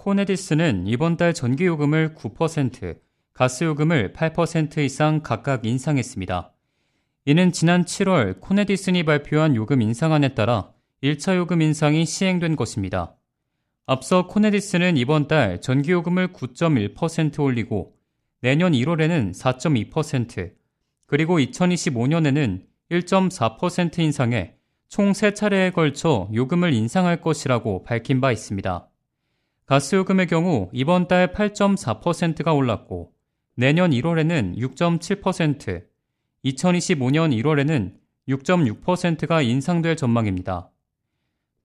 코네디스는 이번 달 전기요금을 9%, 가스요금을 8% 이상 각각 인상했습니다. 이는 지난 7월 코네디슨이 발표한 요금 인상안에 따라 1차 요금 인상이 시행된 것입니다. 앞서 코네디스는 이번 달 전기요금을 9.1% 올리고 내년 1월에는 4.2%, 그리고 2025년에는 1.4% 인상해 총 3차례에 걸쳐 요금을 인상할 것이라고 밝힌 바 있습니다. 가스요금의 경우 이번 달 8.4%가 올랐고 내년 1월에는 6.7%, 2025년 1월에는 6.6%가 인상될 전망입니다.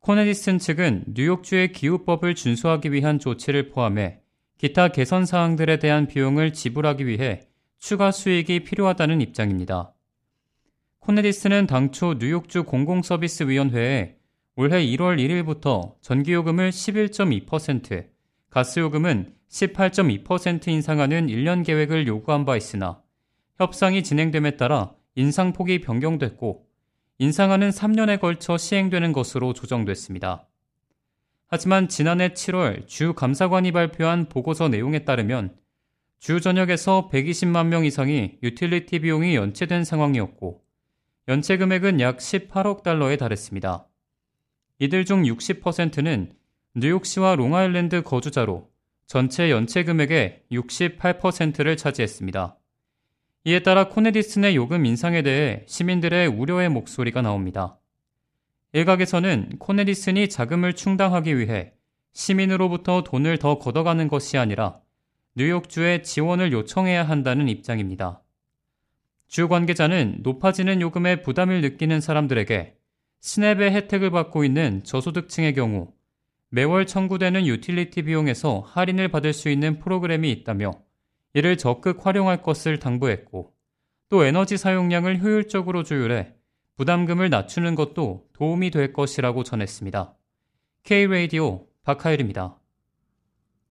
코네디슨 측은 뉴욕주의 기후법을 준수하기 위한 조치를 포함해 기타 개선 사항들에 대한 비용을 지불하기 위해 추가 수익이 필요하다는 입장입니다. 코네디스는 당초 뉴욕주 공공서비스위원회에 올해 1월 1일부터 전기요금을 11.2%, 가스요금은 18.2% 인상하는 1년 계획을 요구한 바 있으나 협상이 진행됨에 따라 인상폭이 변경됐고 인상안은 3년에 걸쳐 시행되는 것으로 조정됐습니다. 하지만 지난해 7월 주 감사관이 발표한 보고서 내용에 따르면 주 전역에서 120만 명 이상이 유틸리티 비용이 연체된 상황이었고 연체 금액은 약 18억 달러에 달했습니다. 이들 중 60%는 뉴욕시와 롱아일랜드 거주자로 전체 연체 금액의 68%를 차지했습니다. 이에 따라 코네디슨의 요금 인상에 대해 시민들의 우려의 목소리가 나옵니다. 일각에서는 코네디슨이 자금을 충당하기 위해 시민으로부터 돈을 더 걷어가는 것이 아니라 뉴욕주에 지원을 요청해야 한다는 입장입니다. 주 관계자는 높아지는 요금에 부담을 느끼는 사람들에게 스냅의 혜택을 받고 있는 저소득층의 경우 매월 청구되는 유틸리티 비용에서 할인을 받을 수 있는 프로그램이 있다며 이를 적극 활용할 것을 당부했고 또 에너지 사용량을 효율적으로 조율해 부담금을 낮추는 것도 도움이 될 것이라고 전했습니다. K-Radio 박하일입니다.